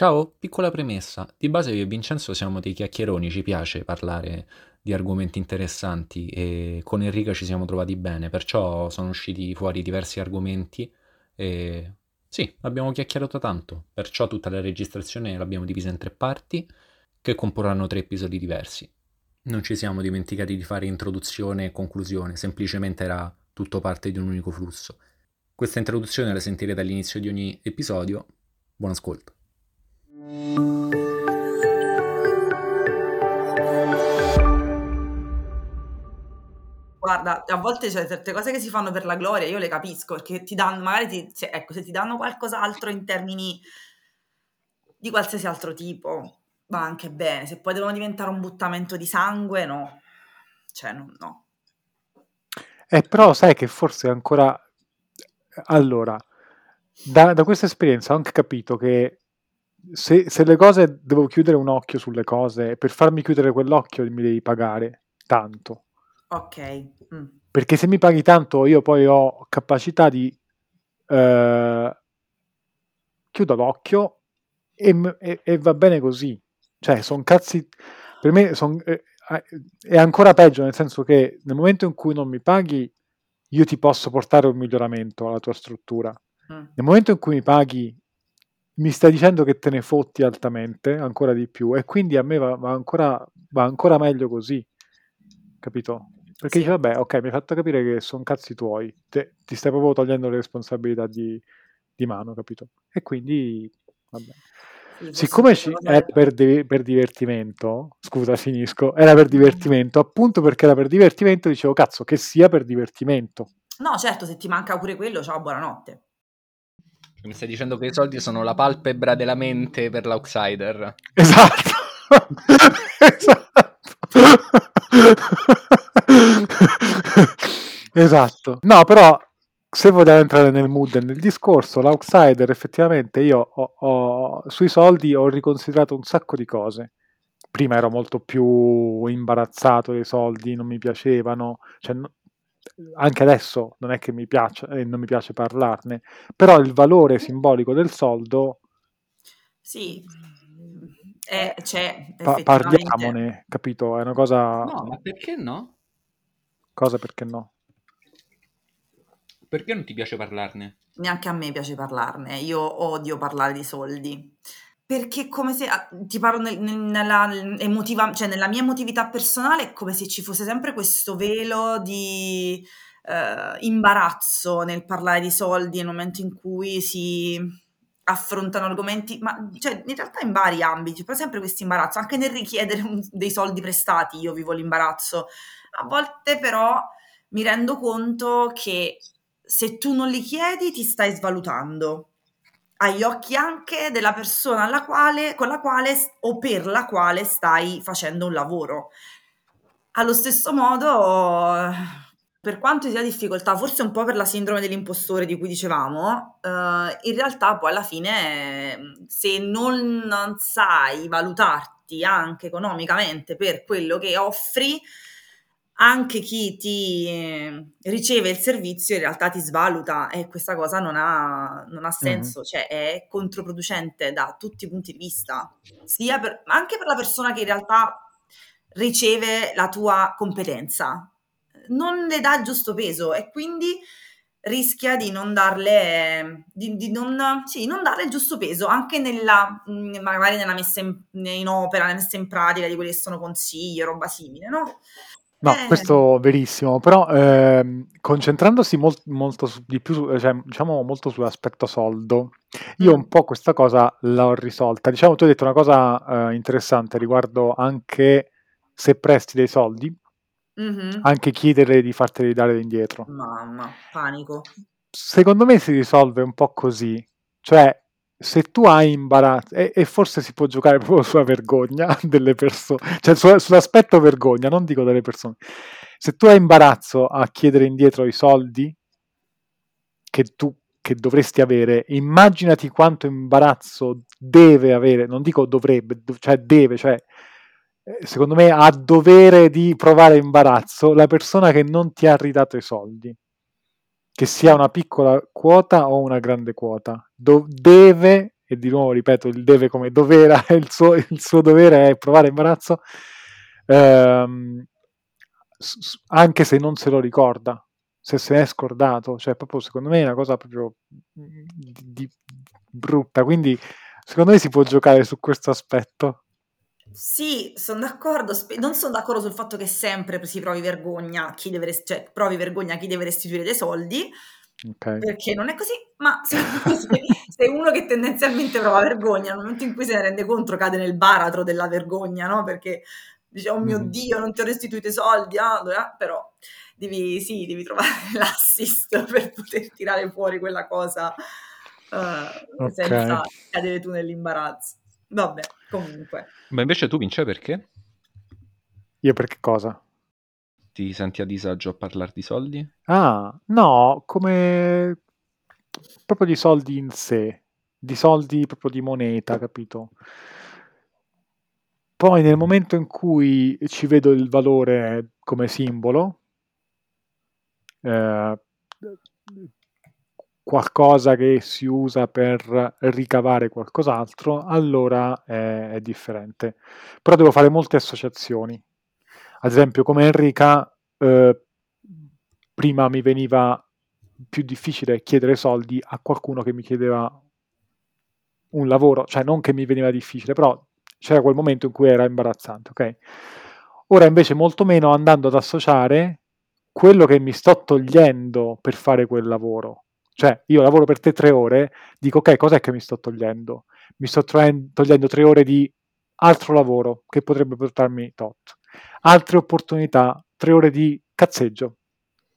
Ciao, piccola premessa. Di base io e Vincenzo siamo dei chiacchieroni, ci piace parlare di argomenti interessanti e con Enrica ci siamo trovati bene, perciò sono usciti fuori diversi argomenti e sì, abbiamo chiacchierato tanto, perciò tutta la registrazione l'abbiamo divisa in tre parti che comporranno tre episodi diversi. Non ci siamo dimenticati di fare introduzione e conclusione, semplicemente era tutto parte di un unico flusso. Questa introduzione la sentirete all'inizio di ogni episodio. Buon ascolto. Guarda, a volte c'è certe cose che si fanno per la gloria, io le capisco, perché ti danno, magari ti, se, ecco, se ti danno qualcos'altro in termini di qualsiasi altro tipo, va anche bene. Se poi devono diventare un buttamento di sangue, no. Cioè, no. no. Eh, però sai che forse ancora... Allora, da, da questa esperienza ho anche capito che se, se, le cose devo chiudere un occhio sulle cose, per farmi chiudere quell'occhio mi devi pagare tanto. Ok. Mm. Perché se mi paghi tanto, io poi ho capacità di eh, chiudo l'occhio e, e, e, va bene così. Cioè, sono cazzi. Per me son, eh, è ancora peggio, nel senso che nel momento in cui non mi paghi, io ti posso portare un miglioramento alla tua struttura. Mm. Nel momento in cui mi paghi, mi stai dicendo che te ne fotti altamente, ancora di più, e quindi a me va, va, ancora, va ancora meglio così. Capito? Perché sì. dice, vabbè, ok, mi hai fatto capire che sono cazzi tuoi, Te, ti stai proprio togliendo le responsabilità di, di mano, capito? E quindi, vabbè. Sì, Siccome ci, è per, di, per, divertimento, scusa, finisco, era per divertimento, appunto perché era per divertimento, dicevo, cazzo, che sia per divertimento. No, certo, se ti manca pure quello, ciao, buonanotte. Mi stai dicendo che i soldi sono la palpebra della mente per l'outsider. Esatto. esatto. esatto. No, però se vogliamo entrare nel mood e nel discorso, l'outsider effettivamente io ho, ho, sui soldi ho riconsiderato un sacco di cose. Prima ero molto più imbarazzato dei soldi, non mi piacevano, cioè, anche adesso non è che mi piace, eh, non mi piace parlarne, però il valore simbolico del soldo sì, eh, c'è pa- parliamone, capito? È una cosa... No, ma perché no? Cosa perché no? Perché non ti piace parlarne? Neanche a me piace parlarne, io odio parlare di soldi. Perché come se ah, ti parlo nel, nella, emotiva, cioè nella mia emotività personale è come se ci fosse sempre questo velo di eh, imbarazzo nel parlare di soldi nel momento in cui si affrontano argomenti, ma cioè, in realtà in vari ambiti, però sempre questo imbarazzo, anche nel richiedere un, dei soldi prestati io vivo l'imbarazzo. A volte però mi rendo conto che se tu non li chiedi ti stai svalutando agli occhi anche della persona alla quale, con la quale o per la quale stai facendo un lavoro. Allo stesso modo per quanto sia difficoltà, forse un po' per la sindrome dell'impostore di cui dicevamo, eh, in realtà poi alla fine se non, non sai valutarti anche economicamente per quello che offri, anche chi ti eh, riceve il servizio in realtà ti svaluta e questa cosa non ha, non ha senso, mm. cioè è controproducente da tutti i punti di vista, sia per, anche per la persona che in realtà riceve la tua competenza non le dà il giusto peso e quindi rischia di non darle, di, di non, sì, non darle il giusto peso anche nella, mm, magari nella messa in, in, opera, nella messa in pratica di quelli che sono consigli, roba simile, no? No, eh. questo è verissimo, però eh, concentrandosi molt, molto su, di più, cioè, diciamo molto sull'aspetto soldo, io mm. un po' questa cosa l'ho risolta. Diciamo, tu hai detto una cosa eh, interessante riguardo anche se presti dei soldi, Mh-mh. Anche chiedere di farteli dare indietro. Mamma, panico. Secondo me si risolve un po' così, cioè se tu hai imbarazzo e e forse si può giocare proprio sulla vergogna delle persone, cioè su sull'aspetto vergogna, non dico delle persone. Se tu hai imbarazzo a chiedere indietro i soldi che tu che dovresti avere, immaginati quanto imbarazzo deve avere, non dico dovrebbe, cioè deve, cioè eh, secondo me ha dovere di provare imbarazzo la persona che non ti ha ridato i soldi, che sia una piccola quota o una grande quota, Do- deve e di nuovo ripeto, il deve come dovere, il suo, il suo dovere è provare imbarazzo, ehm, anche se non se lo ricorda, se se ne è scordato, cioè proprio secondo me è una cosa proprio di, di brutta, quindi secondo me si può giocare su questo aspetto. Sì, sono d'accordo. non sono d'accordo sul fatto che sempre si provi vergogna chi deve, res- cioè, provi vergogna chi deve restituire dei soldi, okay. perché non è così, ma se, se uno che tendenzialmente prova vergogna, nel momento in cui se ne rende conto cade nel baratro della vergogna, no? Perché dice, oh mio mm. Dio, non ti ho restituito i soldi, ah, ah, però devi, sì, devi trovare l'assist per poter tirare fuori quella cosa uh, okay. senza cadere tu nell'imbarazzo. Vabbè, comunque. Ma invece tu vince perché? Io perché cosa? Ti senti a disagio a parlare di soldi? Ah, no, come proprio di soldi in sé, di soldi proprio di moneta, capito? Poi nel momento in cui ci vedo il valore come simbolo, eh, qualcosa che si usa per ricavare qualcos'altro, allora è, è differente. Però devo fare molte associazioni. Ad esempio, come Enrica, eh, prima mi veniva più difficile chiedere soldi a qualcuno che mi chiedeva un lavoro, cioè non che mi veniva difficile, però c'era quel momento in cui era imbarazzante, ok? Ora invece molto meno andando ad associare quello che mi sto togliendo per fare quel lavoro cioè, io lavoro per te tre ore, dico ok, cos'è che mi sto togliendo? Mi sto togliendo tre ore di altro lavoro che potrebbe portarmi tot. Altre opportunità, tre ore di cazzeggio,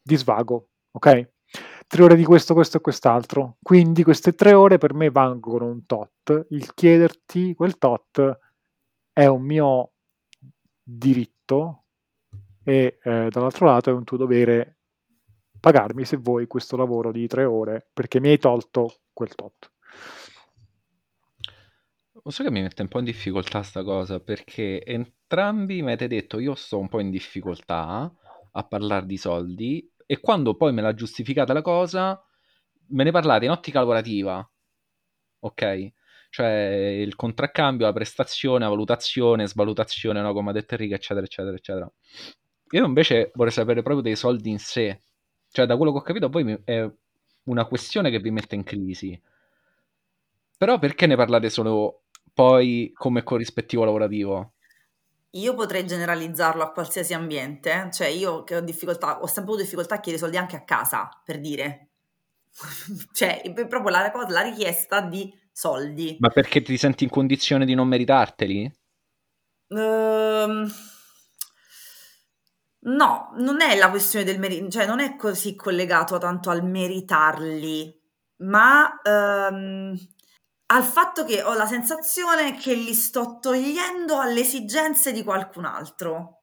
di svago, ok? Tre ore di questo, questo e quest'altro. Quindi queste tre ore per me valgono un tot. Il chiederti quel tot è un mio diritto e eh, dall'altro lato è un tuo dovere pagarmi se vuoi questo lavoro di tre ore perché mi hai tolto quel tot. Lo so che mi mette un po' in difficoltà sta cosa perché entrambi mi avete detto io sto un po' in difficoltà a parlare di soldi e quando poi me l'ha giustificata la cosa me ne parlate in ottica lavorativa, ok? Cioè il contraccambio, la prestazione, la valutazione, svalutazione, no? come ha detto Enrico, eccetera, eccetera, eccetera. Io invece vorrei sapere proprio dei soldi in sé, cioè, da quello che ho capito, poi è una questione che vi mette in crisi. Però perché ne parlate solo poi come corrispettivo lavorativo? Io potrei generalizzarlo a qualsiasi ambiente, cioè io che ho difficoltà, ho sempre avuto difficoltà a chiedere soldi anche a casa, per dire. cioè, proprio la, la richiesta di soldi. Ma perché ti senti in condizione di non meritarteli? Ehm... No, non è la questione del merito, cioè non è così collegato tanto al meritarli, ma ehm, al fatto che ho la sensazione che li sto togliendo alle esigenze di qualcun altro.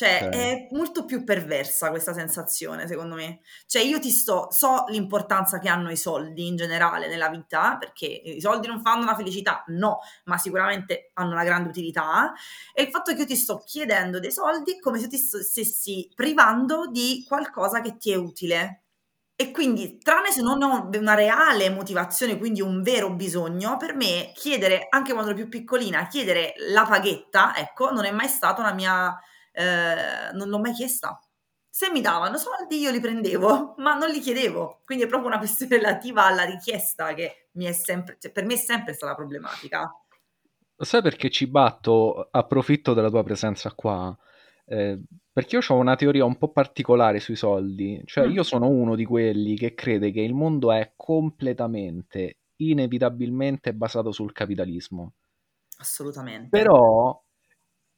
Cioè, okay. è molto più perversa questa sensazione, secondo me. Cioè, io ti sto, so l'importanza che hanno i soldi in generale nella vita, perché i soldi non fanno la felicità, no, ma sicuramente hanno una grande utilità. E il fatto che io ti sto chiedendo dei soldi come se ti stessi privando di qualcosa che ti è utile. E quindi, tranne se non ho una reale motivazione, quindi un vero bisogno, per me chiedere, anche quando ero più piccolina, chiedere la paghetta, ecco, non è mai stata una mia eh, non l'ho mai chiesta. Se mi davano soldi io li prendevo, ma non li chiedevo. Quindi è proprio una questione relativa alla richiesta che mi è sempre, cioè, per me è sempre stata problematica. Sai perché ci batto? Approfitto della tua presenza qua. Eh, perché io ho una teoria un po' particolare sui soldi. Cioè, mm. io sono uno di quelli che crede che il mondo è completamente, inevitabilmente basato sul capitalismo. Assolutamente. Però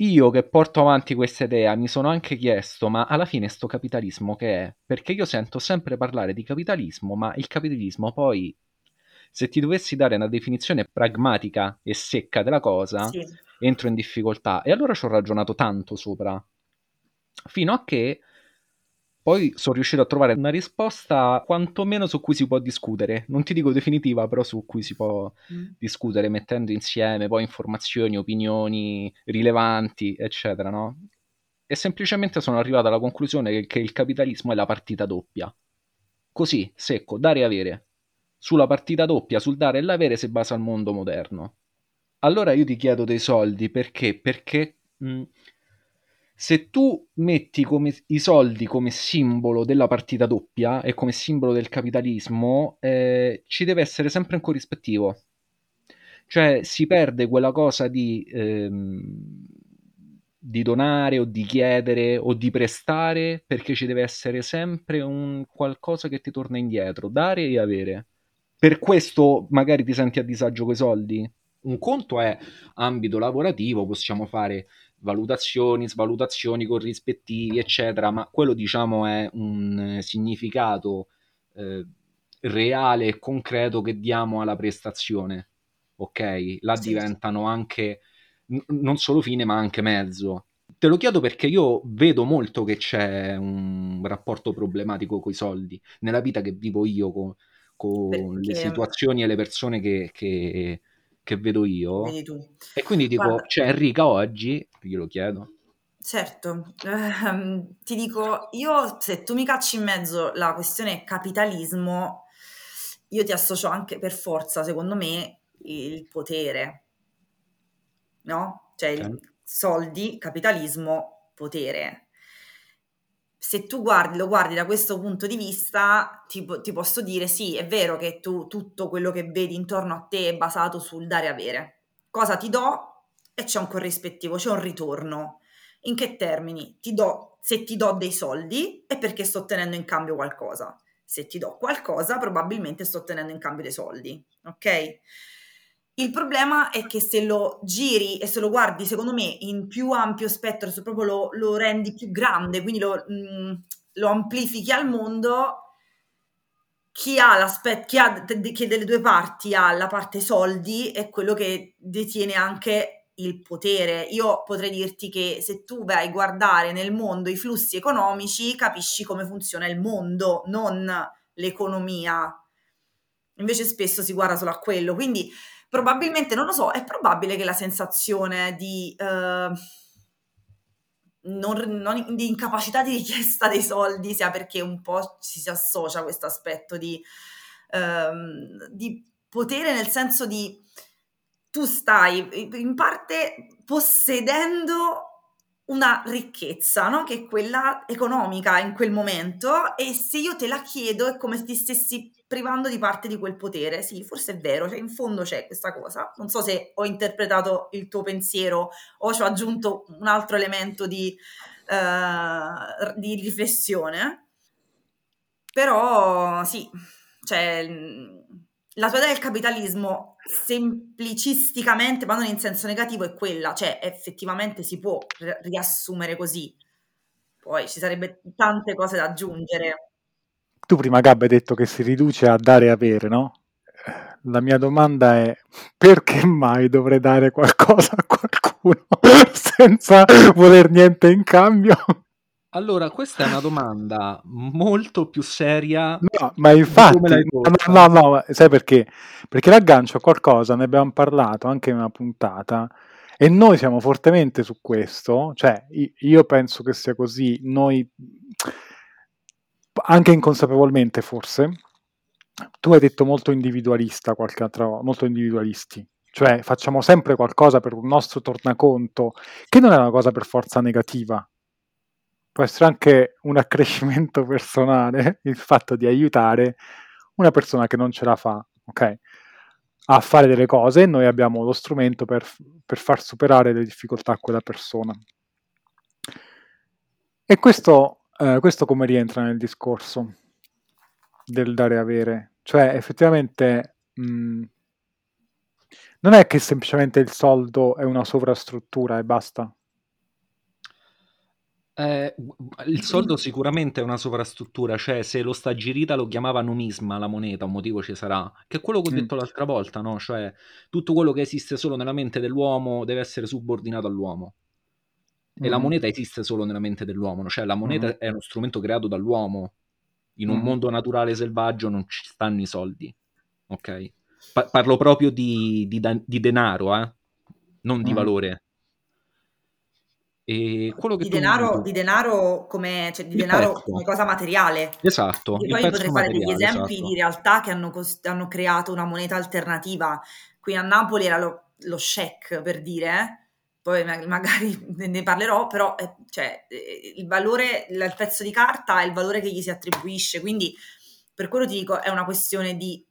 io che porto avanti questa idea mi sono anche chiesto, ma alla fine sto capitalismo che è? Perché io sento sempre parlare di capitalismo, ma il capitalismo poi, se ti dovessi dare una definizione pragmatica e secca della cosa, sì. entro in difficoltà. E allora ci ho ragionato tanto sopra, fino a che poi sono riuscito a trovare una risposta quantomeno su cui si può discutere. Non ti dico definitiva, però su cui si può mm. discutere mettendo insieme poi informazioni, opinioni rilevanti, eccetera, no? E semplicemente sono arrivato alla conclusione che, che il capitalismo è la partita doppia. Così, secco, dare e avere. sulla partita doppia, sul dare e l'avere si basa il mondo moderno. Allora io ti chiedo dei soldi perché? Perché mh, se tu metti come, i soldi come simbolo della partita doppia e come simbolo del capitalismo, eh, ci deve essere sempre un corrispettivo. Cioè si perde quella cosa di, ehm, di donare o di chiedere o di prestare perché ci deve essere sempre un qualcosa che ti torna indietro, dare e avere. Per questo magari ti senti a disagio con i soldi. Un conto è ambito lavorativo, possiamo fare valutazioni, svalutazioni, corrispettivi, eccetera, ma quello diciamo è un significato eh, reale e concreto che diamo alla prestazione, ok? Là sì. diventano anche n- non solo fine ma anche mezzo. Te lo chiedo perché io vedo molto che c'è un rapporto problematico con i soldi nella vita che vivo io con, con perché... le situazioni e le persone che, che che vedo io. E quindi dico, Guarda, cioè Enrica oggi, glielo chiedo. Certo, ehm, ti dico, io se tu mi cacci in mezzo la questione capitalismo, io ti associo anche per forza, secondo me, il potere, no? Cioè okay. soldi, capitalismo, potere se tu guardi, lo guardi da questo punto di vista, ti, ti, posso dire sì, è vero che tu tutto quello che vedi intorno a te è basato sul dare e avere. Cosa ti do? E c'è un corrispettivo, c'è un ritorno. In che termini? Ti do, se ti do dei soldi è perché sto ottenendo in cambio qualcosa. Se ti do qualcosa, probabilmente sto ottenendo in cambio dei soldi. Ok? Il problema è che se lo giri e se lo guardi, secondo me, in più ampio spettro, se proprio lo, lo rendi più grande, quindi lo, mh, mm, lo amplifichi al mondo, chi ha l'aspetto, chi, ha, che delle due parti ha la parte soldi è quello che detiene anche il potere. Io potrei dirti che se tu vai a guardare nel mondo i flussi economici, capisci come funziona il mondo, non l'economia. Invece spesso si guarda solo a quello. Quindi probabilmente, non lo so, è probabile che la sensazione di, uh, non, non, di incapacità di richiesta dei soldi sia perché un po' ci si associa a questo aspetto di, uh, di potere nel senso di tu stai in parte possedendo una ricchezza, no? che è quella economica in quel momento e se io te la chiedo è come se ti stessi privando di parte di quel potere. Sì, forse è vero, cioè in fondo c'è questa cosa. Non so se ho interpretato il tuo pensiero o ci ho aggiunto un altro elemento di, uh, di riflessione, però sì, cioè la tua idea del capitalismo semplicisticamente, ma non in senso negativo, è quella, cioè effettivamente si può riassumere così. Poi ci sarebbe tante cose da aggiungere. Tu prima Gab hai detto che si riduce a dare e avere, no? La mia domanda è perché mai dovrei dare qualcosa a qualcuno senza voler niente in cambio? Allora, questa è una domanda molto più seria. No, ma infatti, no, no, no, sai perché? Perché l'aggancio a qualcosa, ne abbiamo parlato anche in una puntata, e noi siamo fortemente su questo, cioè io penso che sia così, noi anche inconsapevolmente forse, tu hai detto molto individualista, qualche altro, molto individualisti, cioè facciamo sempre qualcosa per un nostro tornaconto, che non è una cosa per forza negativa, può essere anche un accrescimento personale il fatto di aiutare una persona che non ce la fa, ok? A fare delle cose e noi abbiamo lo strumento per, per far superare le difficoltà a quella persona. E questo, eh, questo come rientra nel discorso del dare avere? Cioè, effettivamente, mh, non è che semplicemente il soldo è una sovrastruttura e basta. Eh, il soldo sicuramente è una sovrastruttura, cioè se lo stagirita lo chiamava numisma la moneta, un motivo ci sarà, che è quello che ho detto l'altra volta, no? Cioè tutto quello che esiste solo nella mente dell'uomo deve essere subordinato all'uomo. E la moneta esiste solo nella mente dell'uomo, cioè la moneta mm. è uno strumento creato dall'uomo. In un mm. mondo naturale selvaggio non ci stanno i soldi, ok? Pa- parlo proprio di, di, di denaro, eh? non di valore E quello che di mi denaro, dici- di denaro come, cioè, di denaro come cosa materiale. Esatto, E poi potrei fare degli esempi esatto. di realtà che hanno, cos- hanno creato una moneta alternativa. Qui a Napoli era lo, lo sheik, per dire, eh. Poi ma- magari ne parlerò, però eh, cioè, eh, il valore, il pezzo di carta è il valore che gli si attribuisce, quindi per quello ti dico è una questione di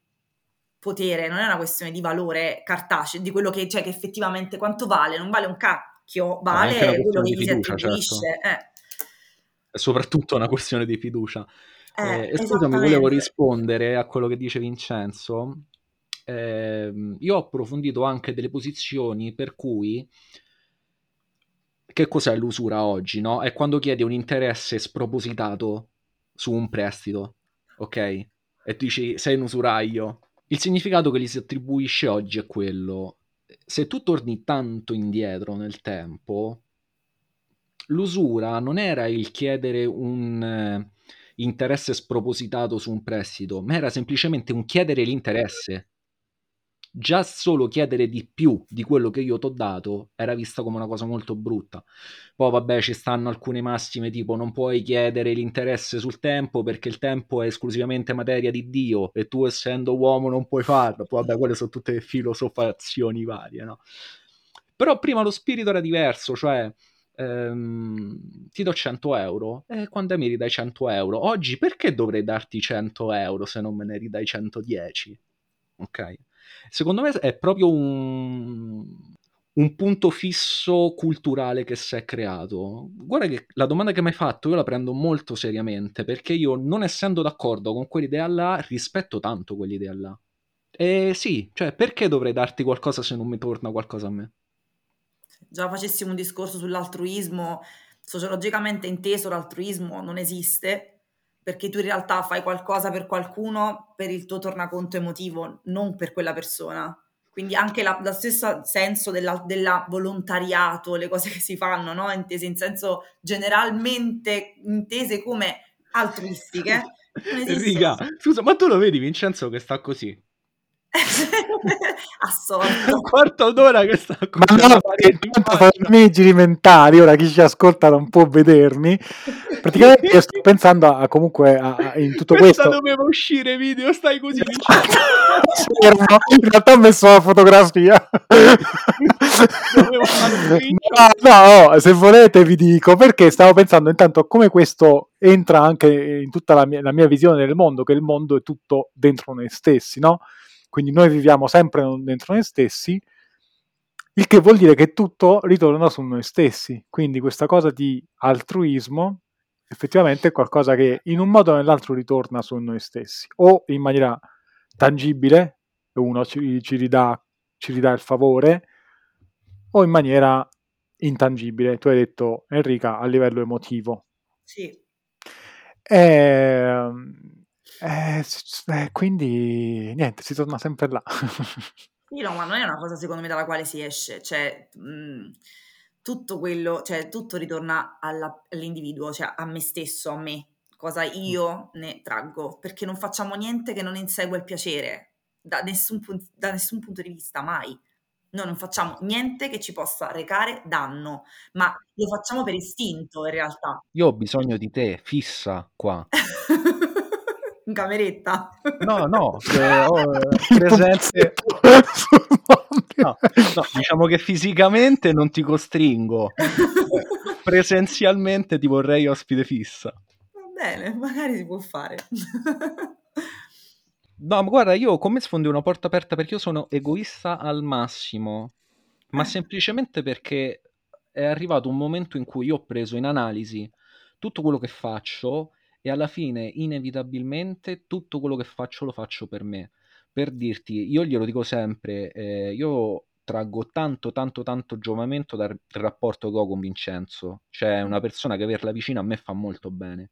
potere, non è una questione di valore cartaceo, di quello che, cioè, che effettivamente quanto vale, non vale un cacchio, vale quello che gli si fiducia, attribuisce. eh. È soprattutto una questione di fiducia. Eh, Eh, scusami, volevo rispondere a quello che dice Vincenzo. Ehm, io ho approfondito anche delle posizioni per cui che cos'è l'usura oggi, no? È quando chiedi un interesse spropositato su un prestito, ok? E dici sei un usuraio. Il significato che gli si attribuisce oggi è quello. Se tu torni tanto indietro nel tempo, l'usura non era il chiedere un eh, interesse spropositato su un prestito, ma era semplicemente un chiedere l'interesse. Già solo chiedere di più di quello che io ti ho dato era vista come una cosa molto brutta. Poi vabbè ci stanno alcune massime tipo non puoi chiedere l'interesse sul tempo perché il tempo è esclusivamente materia di Dio e tu essendo uomo non puoi farlo. Poi vabbè quelle sono tutte filosofazioni varie, no? Però prima lo spirito era diverso, cioè ehm, ti do 100 euro e quando mi ridai 100 euro? Oggi perché dovrei darti 100 euro se non me ne ridai 110? Ok? Secondo me è proprio un, un punto fisso culturale che si è creato. Guarda che la domanda che mi hai fatto io la prendo molto seriamente perché io, non essendo d'accordo con quell'idea là, rispetto tanto quell'idea là. E sì, cioè perché dovrei darti qualcosa se non mi torna qualcosa a me? già facessimo un discorso sull'altruismo, sociologicamente inteso l'altruismo non esiste, perché tu in realtà fai qualcosa per qualcuno per il tuo tornaconto emotivo, non per quella persona. Quindi anche la- lo stesso senso della, della volontariato, le cose che si fanno, no? Intese in senso generalmente intese come altruistiche. Riga, scusa, ma tu lo vedi Vincenzo che sta così? Assorto. Un quarto d'ora che sta Ma no, intanto faccio i miei giri mentali, ora chi ci ascolta non può vedermi. Praticamente io sto pensando a, comunque a- a- in tutto Questa questo. doveva uscire video, stai così Vincenzo. Fermo, in realtà ho messo la fotografia. Fare no, no, oh, se volete vi dico perché stavo pensando intanto a come questo entra anche in tutta la mia, la mia visione del mondo, che il mondo è tutto dentro noi stessi, no? Quindi noi viviamo sempre dentro noi stessi, il che vuol dire che tutto ritorna su noi stessi. Quindi questa cosa di altruismo effettivamente è qualcosa che in un modo o nell'altro ritorna su noi stessi, o in maniera tangibile, uno ci, ci ridà, ci ridà il favore, o in maniera intangibile. Tu hai detto, Enrica, a livello emotivo. Sì. Eh, eh, eh, quindi niente, si torna sempre là. Sì, no, ma non è una cosa secondo me dalla quale si esce, cioè mh, tutto quello, cioè tutto ritorna alla- all'individuo, cioè a me stesso, a me, cosa io ne traggo, perché non facciamo niente che non insegua il piacere, da nessun, pun- da nessun punto di vista, mai. Noi non facciamo niente che ci possa recare danno, ma lo facciamo per istinto in realtà. Io ho bisogno di te, fissa qua. In cameretta. No, no, eh, ho Il presenze... No, no, diciamo che fisicamente non ti costringo, presenzialmente ti vorrei ospite fissa. Va bene, magari si può fare. No, ma guarda, io come sfondi una porta aperta perché io sono egoista al massimo, ma Eh. semplicemente perché è arrivato un momento in cui io ho preso in analisi tutto quello che faccio e alla fine, inevitabilmente, tutto quello che faccio lo faccio per me. Per dirti, io glielo dico sempre, eh, io traggo tanto, tanto, tanto giovamento dal rapporto che ho con Vincenzo, cioè una persona che averla vicino a me fa molto bene.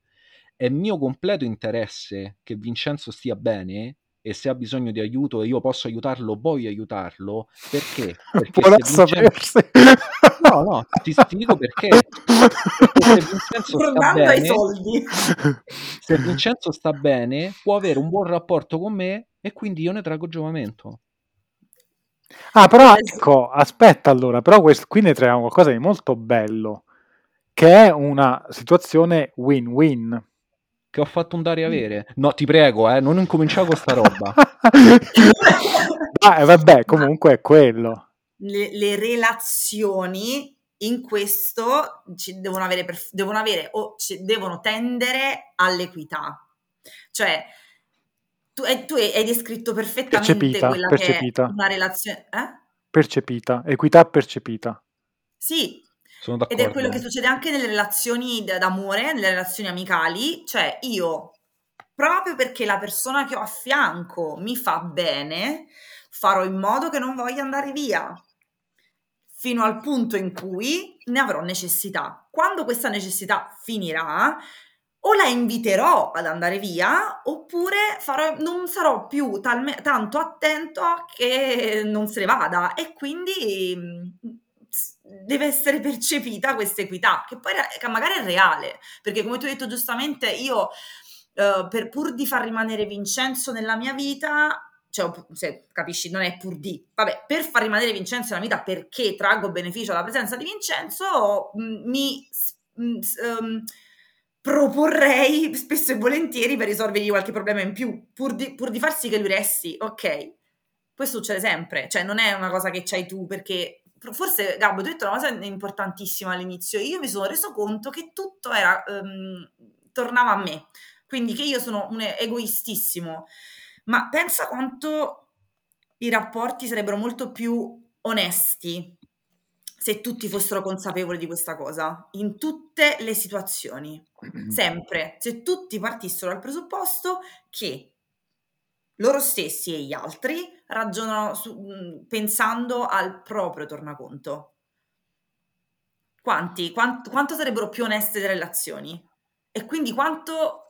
È mio completo interesse che Vincenzo stia bene e se ha bisogno di aiuto e io posso aiutarlo, voglio aiutarlo. Perché? Perché Buona se Vincenzo... No, no, ti spiego perché. Perché se Vincenzo sta bene, soldi. se Vincenzo sta bene, può avere un buon rapporto con me e quindi io ne trago giovamento. Ah, però ecco, aspetta allora, però questo, qui ne troviamo qualcosa di molto bello, che è una situazione win-win. Che ho fatto un dare e avere. No, ti prego, eh, non incominciare con sta roba. ah, vabbè, comunque è quello. Le, le relazioni in questo ci devono avere, devono avere o devono tendere all'equità. Cioè, tu, eh, tu hai descritto perfettamente percepita, quella percepita. che è una relazione... Eh? Percepita, equità percepita. Sì, Sono d'accordo. ed è quello che succede anche nelle relazioni d'amore, nelle relazioni amicali, cioè io, proprio perché la persona che ho a fianco mi fa bene, farò in modo che non voglia andare via, fino al punto in cui ne avrò necessità. Quando questa necessità finirà, o la inviterò ad andare via oppure farò, non sarò più talme, tanto attento che non se ne vada e quindi mh, deve essere percepita questa equità che poi che magari è reale perché come tu hai detto giustamente io uh, per pur di far rimanere Vincenzo nella mia vita cioè, se capisci, non è pur di, vabbè, per far rimanere Vincenzo nella vita perché traggo beneficio dalla presenza di Vincenzo, mh, mi um, proporrei spesso e volentieri per risolvergli qualche problema in più, pur di, pur di far sì che lui resti, ok. Questo succede sempre, cioè non è una cosa che c'hai tu perché forse Gabbo, tu hai detto una cosa importantissima all'inizio. Io mi sono reso conto che tutto era, um, tornava a me, quindi che io sono un egoistissimo. Ma pensa quanto i rapporti sarebbero molto più onesti se tutti fossero consapevoli di questa cosa, in tutte le situazioni, sempre, se tutti partissero dal presupposto che loro stessi e gli altri ragionano su, pensando al proprio tornaconto. Quanti, quanto, quanto sarebbero più oneste le relazioni? E quindi quanto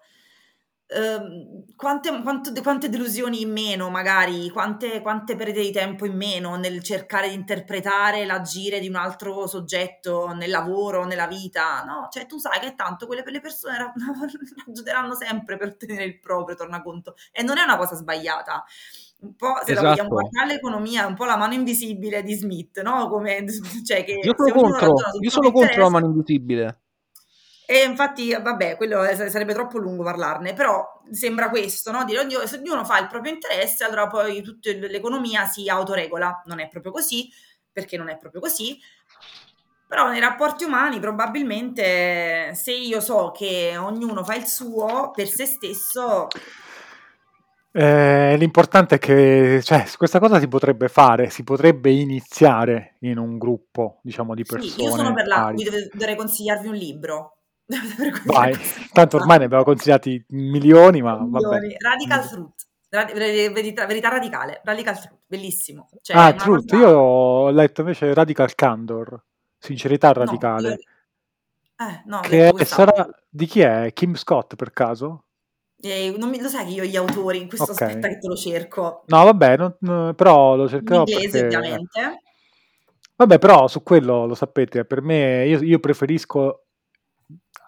Ehm, quante, quante, quante, delusioni in meno, magari, quante, quante perdite di tempo in meno nel cercare di interpretare l'agire di un altro soggetto nel lavoro, nella vita, no? Cioè, tu sai che tanto quelle le persone ragioneranno sempre per ottenere il proprio tornaconto e non è una cosa sbagliata. Un po' se esatto. la vogliamo esatto. guardare l'economia, è un po' la mano invisibile di Smith, no? Come, cioè che io sono contro, io sono contro la mano invisibile. E infatti, vabbè, quello sarebbe troppo lungo parlarne, però sembra questo, no? Dire, ognuno, se ognuno fa il proprio interesse, allora poi tutta l'economia si autoregola. Non è proprio così, perché non è proprio così. Però nei rapporti umani probabilmente se io so che ognuno fa il suo per se stesso... Eh, l'importante è che cioè, questa cosa si potrebbe fare, si potrebbe iniziare in un gruppo, diciamo, di persone. Sì, io sono per la... dovrei consigliarvi un libro Vai, tanto ormai ne abbiamo consigliati milioni, ma milioni. Radical Fruit. Verità, verità, radicale, Radical Truth, bellissimo. Cioè, ah, Truth, cosa... io ho letto invece Radical Candor, sincerità radicale. No, io... eh, no, che sarà... Di chi è? Kim Scott per caso? Eh, non mi, lo sai che io gli autori, in questo okay. aspetta che te lo cerco. No, vabbè, non, no, però lo cercherò In inglese, perché... ovviamente. Vabbè, però su quello lo sapete, per me io, io preferisco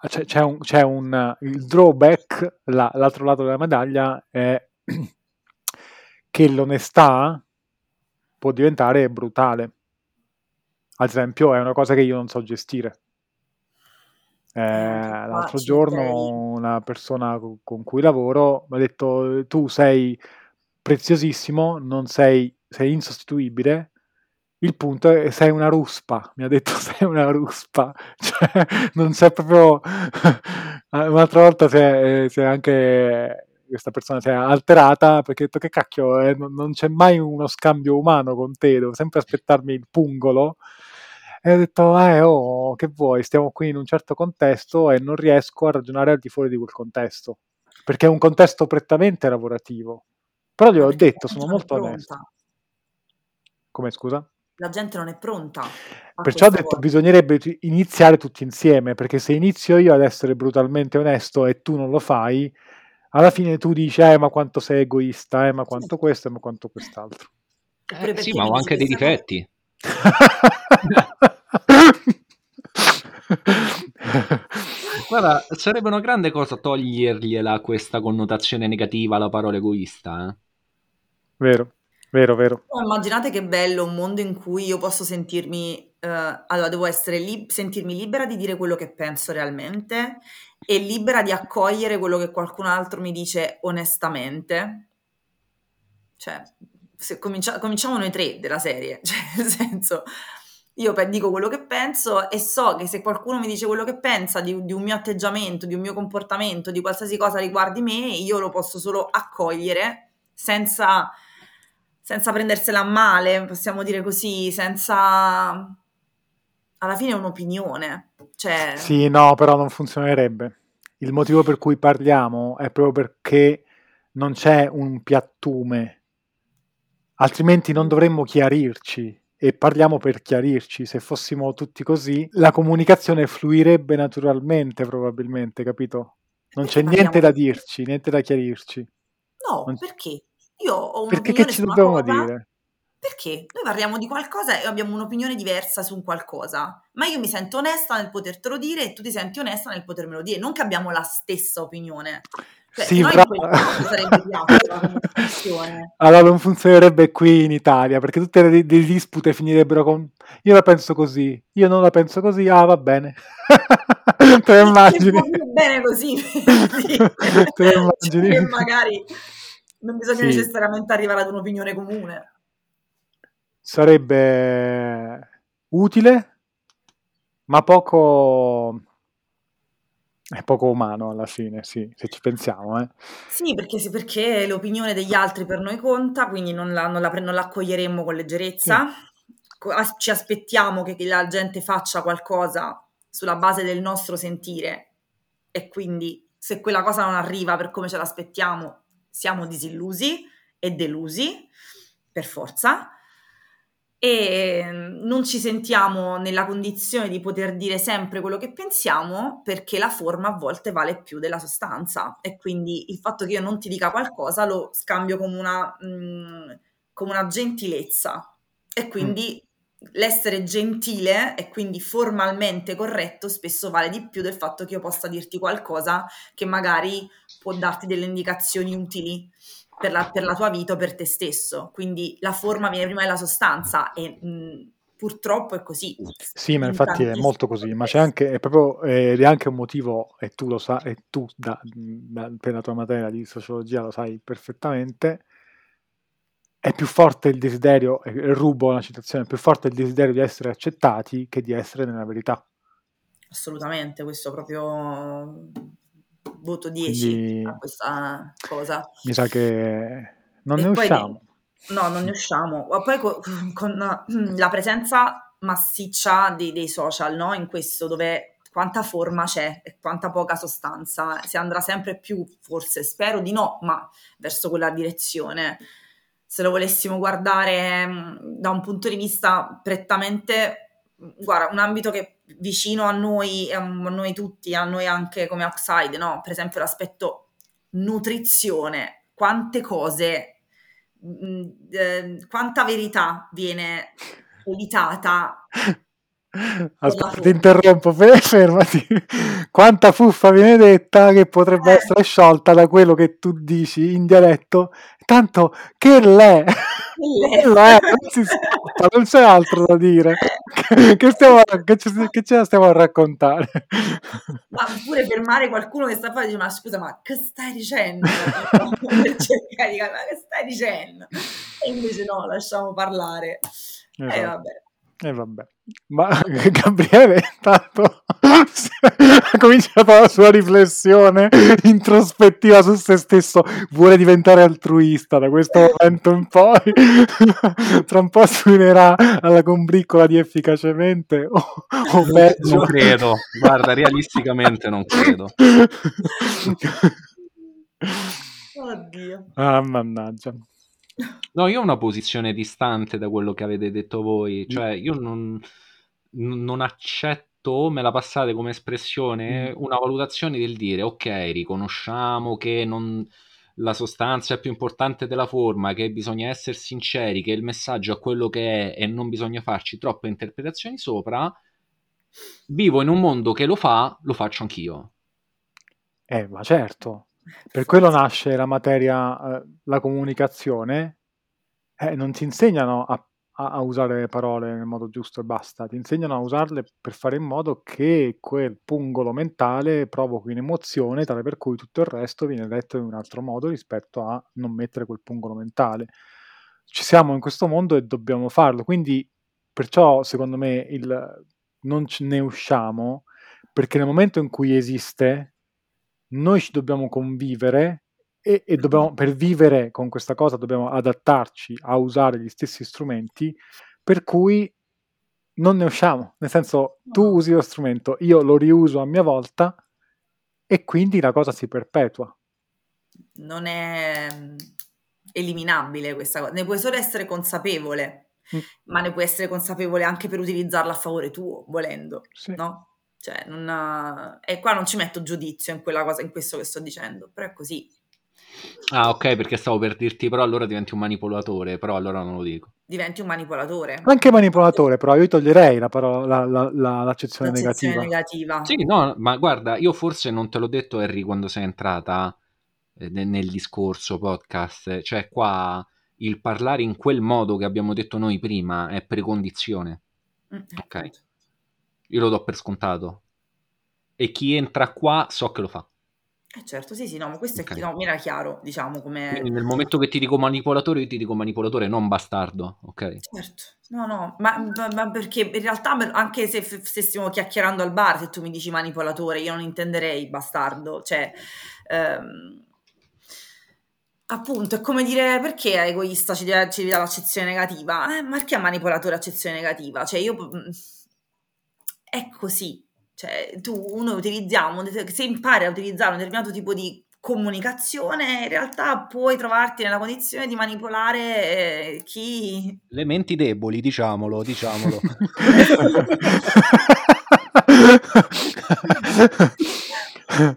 c'è, c'è, un, c'è un, il drawback, la, l'altro lato della medaglia è che l'onestà può diventare brutale. Ad esempio, è una cosa che io non so gestire. Eh, l'altro giorno una persona con cui lavoro mi ha detto tu sei preziosissimo, non sei, sei insostituibile, il punto è che sei una ruspa, mi ha detto sei una ruspa, cioè non sei proprio... Un'altra volta si è, si è, anche questa persona si è alterata perché ha detto che cacchio, eh, non, non, c'è mai uno scambio umano con te, devo sempre aspettarmi il pungolo. E ho detto, eh oh, che vuoi, stiamo qui in un certo contesto e non riesco a ragionare al di fuori di quel contesto, perché è un contesto prettamente lavorativo. Però gli ho detto, sono molto onesto. Come scusa? La gente non è pronta. Perciò ho detto cosa. bisognerebbe iniziare tutti insieme, perché se inizio io ad essere brutalmente onesto e tu non lo fai, alla fine tu dici, eh, ma quanto sei egoista, eh, ma quanto questo, eh, ma quanto quest'altro. Eh, sì, ma ho anche dei difetti. Guarda, sarebbe una grande cosa togliergliela questa connotazione negativa alla parola egoista. Eh? Vero. Vero, vero. Immaginate che bello un mondo in cui io posso sentirmi, eh, allora devo essere lib- sentirmi libera di dire quello che penso realmente e libera di accogliere quello che qualcun altro mi dice onestamente. Cioè, comincia- cominciamo noi tre della serie, cioè nel senso, io dico quello che penso e so che se qualcuno mi dice quello che pensa di, di un mio atteggiamento, di un mio comportamento, di qualsiasi cosa riguardi me, io lo posso solo accogliere senza senza prendersela a male, possiamo dire così, senza... Alla fine è un'opinione. Cioè... Sì, no, però non funzionerebbe. Il motivo per cui parliamo è proprio perché non c'è un piattume, altrimenti non dovremmo chiarirci e parliamo per chiarirci. Se fossimo tutti così, la comunicazione fluirebbe naturalmente, probabilmente, capito? Non c'è niente da dirci, niente da chiarirci. No, Non- perché? Io ho Perché che ci dobbiamo cosa. dire? Perché? Noi parliamo di qualcosa e abbiamo un'opinione diversa su un qualcosa, ma io mi sento onesta nel potertelo dire e tu ti senti onesta nel potermelo dire, non che abbiamo la stessa opinione. Cioè, Sì, però... Allora non funzionerebbe qui in Italia perché tutte le, le dispute finirebbero con io la penso così, io non la penso così, ah va bene. Te lo immagini? Bene così? Te immagini? Cioè, magari non bisogna Sì. necessariamente arrivare ad un'opinione comune. Sarebbe utile, ma poco... è poco umano alla fine, sì, se ci pensiamo, eh. Sì, perché, sì, perché l'opinione degli altri per noi conta, quindi non la, non la non la accoglieremmo con leggerezza. Co- as- Ci aspettiamo che la gente faccia qualcosa sulla base del nostro sentire e quindi se quella cosa non arriva per come ce l'aspettiamo, siamo disillusi e delusi, per forza. E mm, non ci sentiamo nella condizione di poter dire sempre quello che pensiamo perché la forma a volte vale più della sostanza e quindi il fatto che io non ti dica qualcosa lo scambio come una, mm, come una gentilezza e quindi l'essere gentile e quindi formalmente corretto spesso vale di più del fatto che io possa dirti qualcosa che magari può darti delle indicazioni utili per la, per la tua vita o per te stesso. Quindi la forma viene prima della sostanza e mh, purtroppo è così. Sì, ma In infatti è molto così, ma c'è anche, è proprio, ed è anche un motivo, e tu lo sai, e tu da- da- per la tua materia di sociologia lo sai perfettamente, è più forte il desiderio, e rubo una citazione, è più forte il desiderio di essere accettati che di essere nella verità. Assolutamente, questo proprio voto 10 Quindi a questa cosa. mi sa che non ne E poi usciamo. no, non ne usciamo. Ma poi co- con, la presenza massiccia dei, dei social, no? In questo dove quanta forma c'è e quanta poca sostanza, si andrà sempre più, forse spero di no, ma verso quella direzione. Se lo volessimo guardare mh, da un punto di vista prettamente, guarda, un ambito che vicino a noi, a noi tutti, a noi anche come outside, no? Per esempio l'aspetto nutrizione, quante cose, mh, eh, quanta verità viene evitata Aspetta, ti interrompo, fe- fermati. Quanta fuffa viene detta che potrebbe Eh. essere sciolta da quello che tu dici in dialetto. Tanto che l'è, che l'è, non si scappa, non c'è altro da dire. Che, stiamo che ci- che ce la stiamo a raccontare? Ma pure fermare qualcuno che sta fare dice ma scusa ma che stai dicendo? Per cercare di capire, ma che stai dicendo? E invece no, lasciamo parlare. E Esatto. vabbè. E vabbè. Ma Gabriele intanto ha cominciato la sua riflessione introspettiva su se stesso, vuole diventare altruista da questo momento in poi. Tra un po' suonerà alla combriccola di efficacemente o, o peggio. Non credo, guarda, realisticamente non credo. Oddio. Ah, mannaggia. No, io ho una posizione distante da quello che avete detto voi, cioè io non, non accetto, me la passate come espressione, una valutazione del dire, ok, riconosciamo che non- la sostanza è più importante della forma, che bisogna essere sinceri, che il messaggio è quello che è e non bisogna farci troppe interpretazioni sopra, vivo in un mondo che lo fa, lo faccio anch'io. Eh, ma certo. Per quello nasce la materia, eh, la comunicazione, eh, non ti insegnano a, a, a usare le parole nel modo giusto e basta, ti insegnano a usarle per fare in modo che quel pungolo mentale provochi un'emozione tale per cui tutto il resto viene letto in un altro modo rispetto a non mettere quel pungolo mentale. Ci siamo in questo mondo e dobbiamo farlo, quindi perciò secondo me il, non ce ne usciamo perché nel momento in cui esiste noi ci dobbiamo convivere e, e dobbiamo, per vivere con questa cosa dobbiamo adattarci a usare gli stessi strumenti per cui non ne usciamo, nel senso tu usi lo strumento, io lo riuso a mia volta e quindi la cosa si perpetua. Non è mm, eliminabile questa cosa, ne puoi solo essere consapevole, mm. ma ne puoi essere consapevole anche per utilizzarla a favore tuo, volendo, sì. no? Cioè, non ha... e qua non ci metto giudizio in quella cosa, in questo che sto dicendo, però è così. Ah, ok, perché stavo per dirti, però allora diventi un manipolatore, però allora non lo dico. Diventi un manipolatore. Anche manipolatore, però io toglierei la parola, la, la, l'accezione, l'accezione negativa. negativa. Sì, no, ma guarda, io forse non te l'ho detto, Harry, quando sei entrata eh, nel discorso podcast, cioè qua il parlare in quel modo che abbiamo detto noi prima è precondizione. Mm, ok. Io lo do per scontato. E chi entra qua so che lo fa. Eh certo, sì, sì, no, ma questo okay. è no, mi era chiaro, diciamo, come... Quindi nel momento che ti dico manipolatore, io ti dico manipolatore, non bastardo, ok? Certo, no, no, ma, ma, perché in realtà anche se stessimo chiacchierando al bar, se tu mi dici manipolatore, io non intenderei bastardo, cioè... Ehm, appunto, è come dire perché è egoista ci dare l'accezione negativa? Eh, ma perché è manipolatore accezione negativa? Cioè io... È così, cioè, tu, noi utilizziamo, se impari a utilizzare un determinato tipo di comunicazione, in realtà puoi trovarti nella condizione di manipolare eh, chi... Le menti deboli, diciamolo, diciamolo.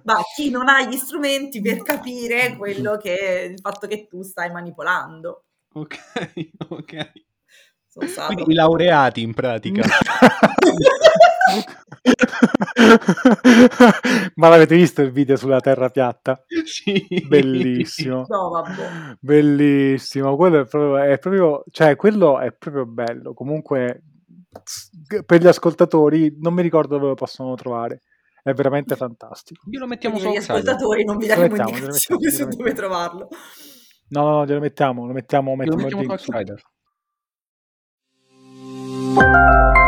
Ma chi non ha gli strumenti per capire quello che il fatto che tu stai manipolando. Ok, ok. Quindi i laureati in pratica. Ma l'avete visto il video sulla terra piatta? Sì. Bellissimo. No, vabbè. Bellissimo. Quello è proprio, è proprio, cioè, quello è proprio bello. Comunque, per gli ascoltatori, non mi ricordo dove lo possono trovare. È veramente fantastico. Io lo mettiamo su Gli ascoltatori non vi daremo indicazioni su dove trovarlo. No, no, no, glielo mettiamo, lo mettiamo, mettiamo, lo mettiamo Música